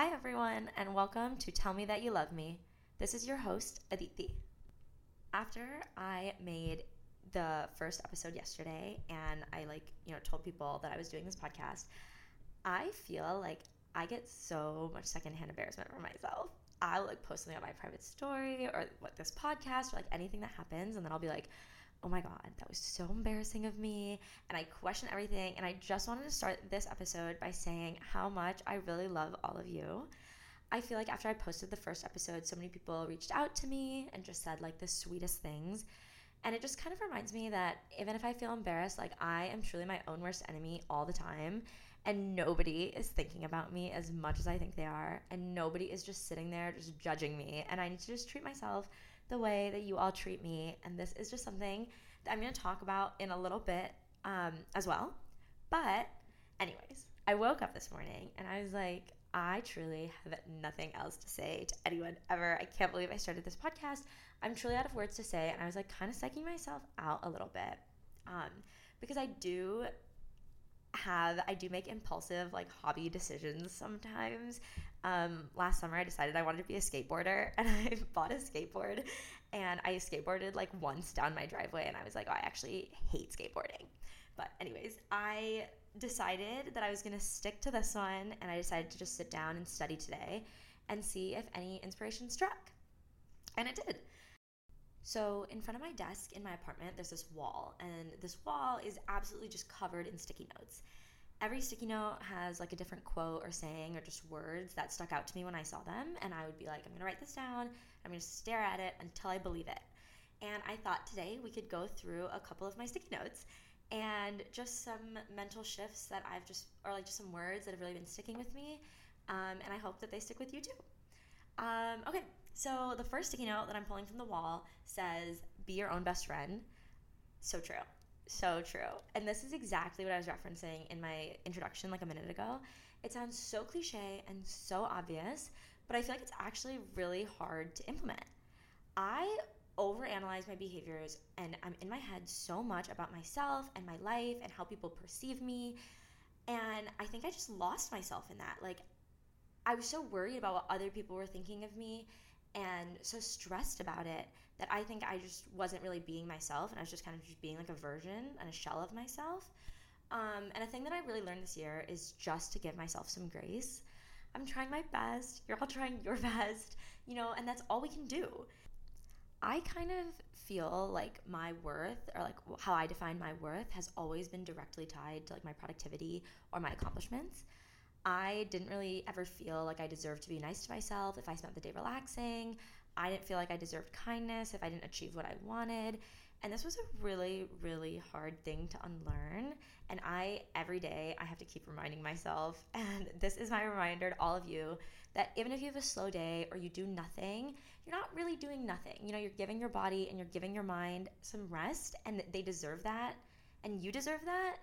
Hi, everyone, and welcome to Tell Me That You Love Me. This is your host, Aditi. After I made the first episode yesterday and I like, you know, told people that I was doing this podcast, I feel like I get so much secondhand embarrassment for myself. I'll like post something on my private story or like this podcast or like anything that happens, and then I'll be like, oh my God, that was so embarrassing of me. And I question everything. And I just wanted to start this episode by saying how much I really love all of you. I feel like after I posted the first episode, so many people reached out to me and just said like the sweetest things. And it just kind of reminds me that even if I feel embarrassed, like I am truly my own worst enemy all the time. And nobody is thinking about me as much as I think they are. And nobody is just sitting there just judging me. And I need to just treat myself the way that you all treat me. And this is just something that I'm going to talk about in a little bit um, as well. But, anyways, I woke up this morning and I was like, I truly have nothing else to say to anyone ever. I can't believe I started this podcast. I'm truly out of words to say. And I was like, kind of psyching myself out a little bit um, because I do have I do make impulsive like hobby decisions sometimes. Um, last summer I decided I wanted to be a skateboarder and I bought a skateboard and I skateboarded like once down my driveway and I was like, oh, I actually hate skateboarding. But anyways, I decided that I was gonna stick to this one and I decided to just sit down and study today and see if any inspiration struck. And it did. So, in front of my desk in my apartment, there's this wall, and this wall is absolutely just covered in sticky notes. Every sticky note has like a different quote or saying or just words that stuck out to me when I saw them, and I would be like, I'm gonna write this down, I'm gonna stare at it until I believe it. And I thought today we could go through a couple of my sticky notes and just some mental shifts that I've just, or like just some words that have really been sticking with me, um, and I hope that they stick with you too. Um, okay, so the first sticky note that I'm pulling from the wall says, Be your own best friend. So true. So true. And this is exactly what I was referencing in my introduction like a minute ago. It sounds so cliche and so obvious, but I feel like it's actually really hard to implement. I overanalyze my behaviors and I'm in my head so much about myself and my life and how people perceive me. And I think I just lost myself in that. Like, I was so worried about what other people were thinking of me and so stressed about it that I think I just wasn't really being myself and I was just kind of just being like a version and a shell of myself. Um, and a thing that I really learned this year is just to give myself some grace. I'm trying my best. You're all trying your best, you know, and that's all we can do. I kind of feel like my worth or like how I define my worth has always been directly tied to like my productivity or my accomplishments. I didn't really ever feel like I deserved to be nice to myself if I spent the day relaxing. I didn't feel like I deserved kindness if I didn't achieve what I wanted. And this was a really, really hard thing to unlearn. And I, every day, I have to keep reminding myself. And this is my reminder to all of you that even if you have a slow day or you do nothing, you're not really doing nothing. You know, you're giving your body and you're giving your mind some rest, and they deserve that. And you deserve that.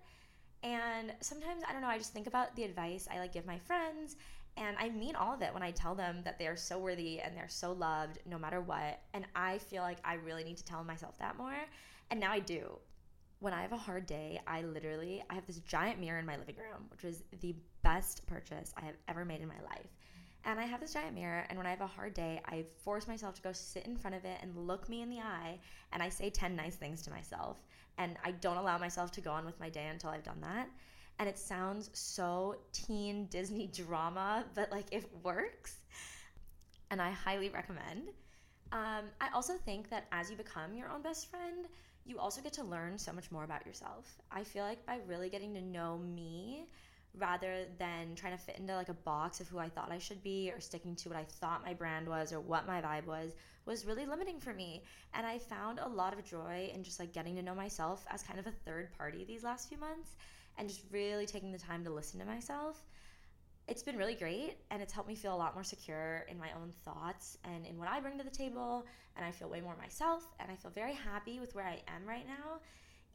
And sometimes, I don't know, I just think about the advice I like give my friends and I mean all of it when I tell them that they are so worthy and they're so loved no matter what. And I feel like I really need to tell myself that more. And now I do. When I have a hard day, I literally I have this giant mirror in my living room, which is the best purchase I have ever made in my life. And I have this giant mirror, and when I have a hard day, I force myself to go sit in front of it and look me in the eye, and I say 10 nice things to myself. And I don't allow myself to go on with my day until I've done that. And it sounds so teen Disney drama, but like it works. And I highly recommend. Um, I also think that as you become your own best friend, you also get to learn so much more about yourself. I feel like by really getting to know me, rather than trying to fit into like a box of who I thought I should be or sticking to what I thought my brand was or what my vibe was was really limiting for me. And I found a lot of joy in just like getting to know myself as kind of a third party these last few months and just really taking the time to listen to myself. It's been really great and it's helped me feel a lot more secure in my own thoughts and in what I bring to the table and I feel way more myself and I feel very happy with where I am right now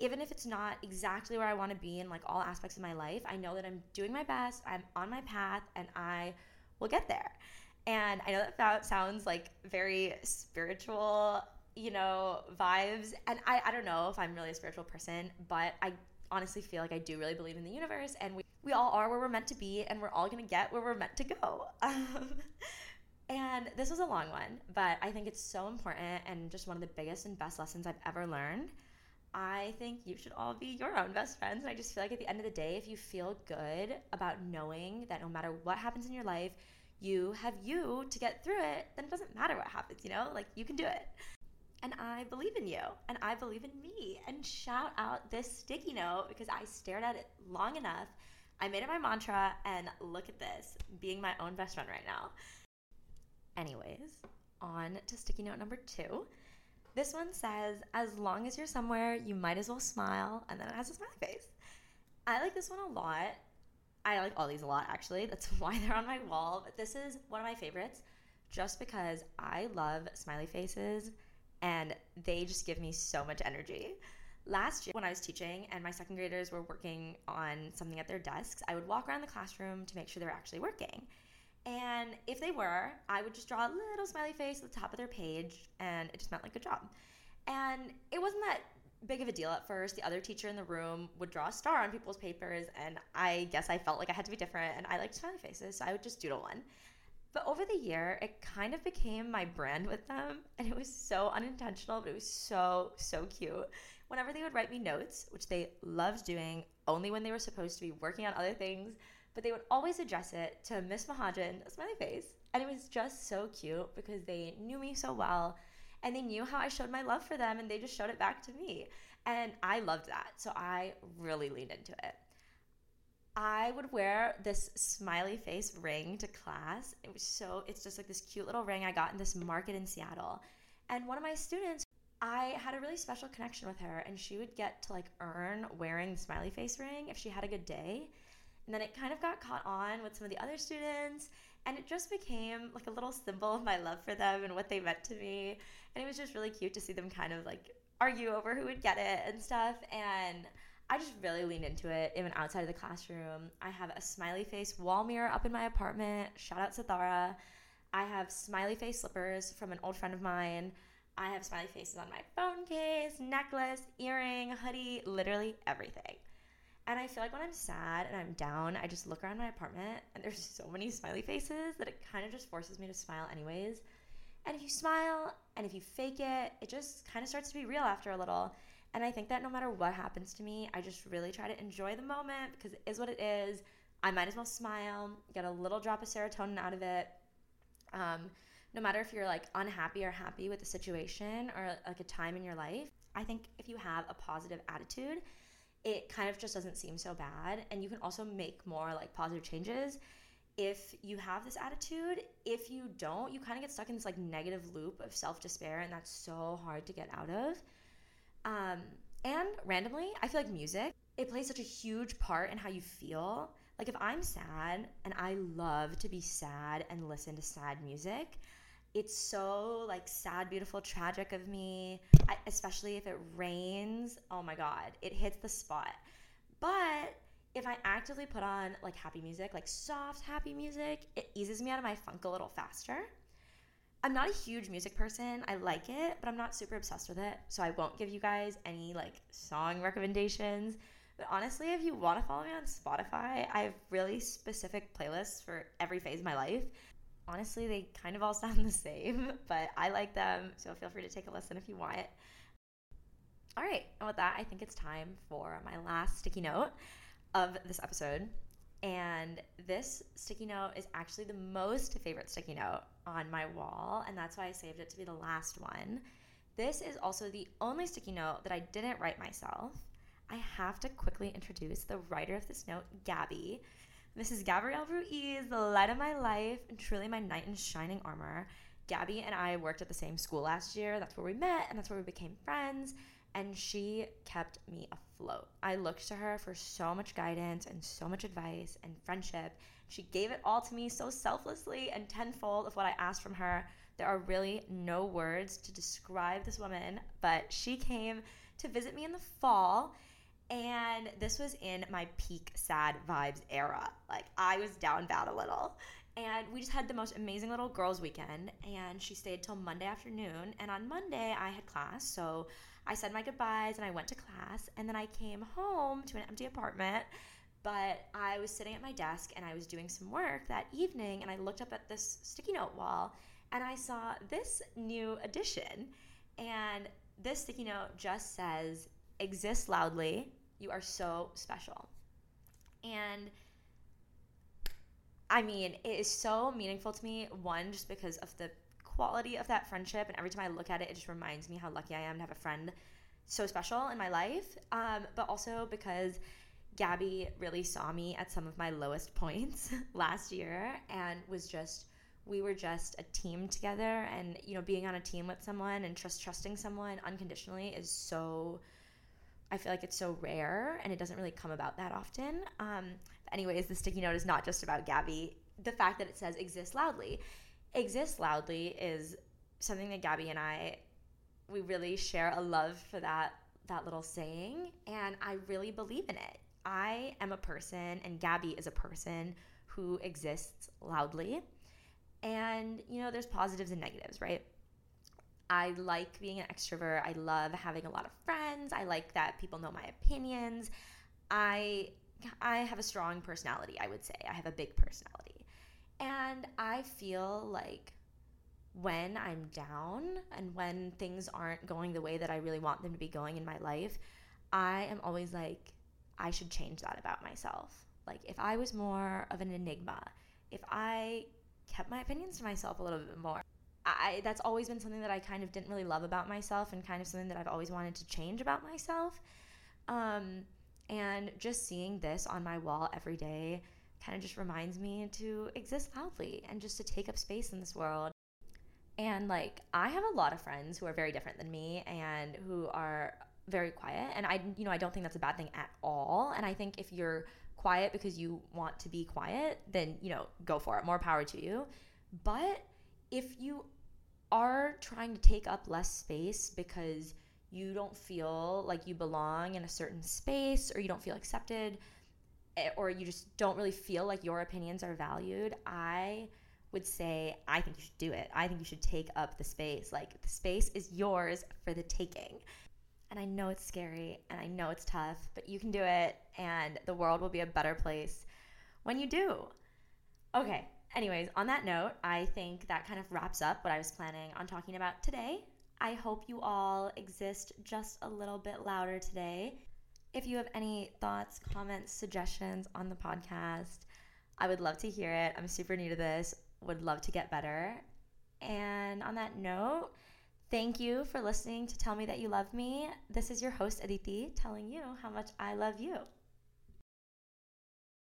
even if it's not exactly where I want to be in like all aspects of my life, I know that I'm doing my best, I'm on my path, and I will get there. And I know that that sounds like very spiritual, you know, vibes. And I, I don't know if I'm really a spiritual person, but I honestly feel like I do really believe in the universe. And we, we all are where we're meant to be and we're all to get where we're meant to go. And this was a long one, but I think it's so important and just one of the biggest and best lessons I've ever learned. I think you should all be your own best friends. And I just feel like at the end of the day, if you feel good about knowing that no matter what happens in your life, you have you to get through it, then it doesn't matter what happens, you know? Like you can do it. And I believe in you and I believe in me. And shout out this sticky note because I stared at it long enough. I made it my mantra, and look at this being my own best friend right now. Anyways, on to sticky note number two. This one says, as long as you're somewhere, you might as well smile, and then it has a smiley face. I like this one a lot. I like all these a lot, actually. That's why they're on my wall. But this is one of my favorites just because I love smiley faces and they just give me so much energy. Last year, when I was teaching and my second graders were working on something at their desks, I would walk around the classroom to make sure they were actually working. And if they were, I would just draw a little smiley face at the top of their page, and it just meant like good job. And it wasn't that big of a deal at first. The other teacher in the room would draw a star on people's papers, and I guess I felt like I had to be different, and I liked smiley faces, so I would just doodle one. But over the year, it kind of became my brand with them, and it was so unintentional, but it was so, so cute. Whenever they would write me notes, which they loved doing only when they were supposed to be working on other things, but they would always address it to Miss Mahajan, smiley face. And it was just so cute because they knew me so well and they knew how I showed my love for them and they just showed it back to me. And I loved that. So I really leaned into it. I would wear this smiley face ring to class. It was so, it's just like this cute little ring I got in this market in Seattle. And one of my students, I had a really special connection with her, and she would get to like earn wearing the smiley face ring if she had a good day. And then it kind of got caught on with some of the other students, and it just became like a little symbol of my love for them and what they meant to me. And it was just really cute to see them kind of like argue over who would get it and stuff. And I just really leaned into it, even outside of the classroom. I have a smiley face wall mirror up in my apartment. Shout out Sathara. I have smiley face slippers from an old friend of mine. I have smiley faces on my phone case, necklace, earring, hoodie, literally everything. And I feel like when I'm sad and I'm down, I just look around my apartment and there's so many smiley faces that it kind of just forces me to smile anyways. And if you smile and if you fake it, it just kind of starts to be real after a little. And I think that no matter what happens to me, I just really try to enjoy the moment because it is what it is. I might as well smile, get a little drop of serotonin out of it. Um, no matter if you're like unhappy or happy with the situation or like a time in your life, I think if you have a positive attitude, it kind of just doesn't seem so bad. And you can also make more like positive changes if you have this attitude. If you don't, you kind of get stuck in this like negative loop of self despair, and that's so hard to get out of. Um, and randomly, I feel like music, it plays such a huge part in how you feel. Like if I'm sad and I love to be sad and listen to sad music, it's so like sad, beautiful, tragic of me, I, especially if it rains. Oh my God, it hits the spot. But if I actively put on like happy music, like soft, happy music, it eases me out of my funk a little faster. I'm not a huge music person. I like it, but I'm not super obsessed with it. So I won't give you guys any like song recommendations. But honestly, if you want to follow me on Spotify, I have really specific playlists for every phase of my life. Honestly, they kind of all sound the same, but I like them. So feel free to take a listen if you want. All right, and with that, I think it's time for my last sticky note of this episode. And this sticky note is actually the most favorite sticky note on my wall, and that's why I saved it to be the last one. This is also the only sticky note that I didn't write myself. I have to quickly introduce the writer of this note, Gabby. Mrs. Gabrielle Ruiz, the light of my life, and truly my knight in shining armor. Gabby and I worked at the same school last year. That's where we met, and that's where we became friends and she kept me afloat. I looked to her for so much guidance and so much advice and friendship. She gave it all to me so selflessly and tenfold of what I asked from her. There are really no words to describe this woman, but she came to visit me in the fall. And this was in my peak sad vibes era. Like, I was down bad a little. And we just had the most amazing little girls' weekend. And she stayed till Monday afternoon. And on Monday, I had class. So I said my goodbyes and I went to class. And then I came home to an empty apartment But I was sitting at my desk and I was doing some work that evening and I looked up at this sticky note wall and I saw this new addition. And this sticky note just says, Exist loudly. You are so special. And I mean, it is so meaningful to me. One, just because of the quality of that friendship. And every time I look at it, it just reminds me how lucky I am to have a friend so special in my life. Um, but also because Gabby really saw me at some of my lowest points last year and was just we were just a team together and you know being on a team with someone and trust trusting someone unconditionally is so I feel like it's so rare and it doesn't really come about that often. Um, anyways, the sticky note is not just about Gabby. The fact that it says exist loudly. Exist loudly is something that Gabby and I we really share a love for that that little saying and I really believe in it. I am a person and Gabby is a person who exists loudly. And you know, there's positives and negatives, right? I like being an extrovert. I love having a lot of friends. I like that people know my opinions. I I have a strong personality, I would say. I have a big personality. And I feel like when I'm down and when things aren't going the way that I really want them to be going in my life, I am always like I should change that about myself. Like if I was more of an enigma, if I kept my opinions to myself a little bit more, I that's always been something that I kind of didn't really love about myself and kind of something that I've always wanted to change about myself. Um, and just seeing this on my wall every day kind of just reminds me to exist loudly and just to take up space in this world. And like I have a lot of friends who are very different than me and who are very quiet and I you know I don't think that's a bad thing at all and I think if you're quiet because you want to be quiet then you know go for it more power to you but if you are trying to take up less space because you don't feel like you belong in a certain space or you don't feel accepted eh, or you just don't really feel like your opinions are valued, I would say I think you should do it. I think you should take up the space. Like the space is yours for the taking. And I know it's scary and I know it's tough, but you can do it and the world will be a better place when you do. Okay, anyways, on that note, I think that kind of wraps up what I was planning on talking about today. I hope you all exist just a little bit louder today. If you have any thoughts, comments, suggestions on the podcast, I would love to hear it. I'm super new to this, would love to get better. And on that note, thank you for listening to Tell Me That You Love Me. This is your host, Aditi, telling you how much I love you.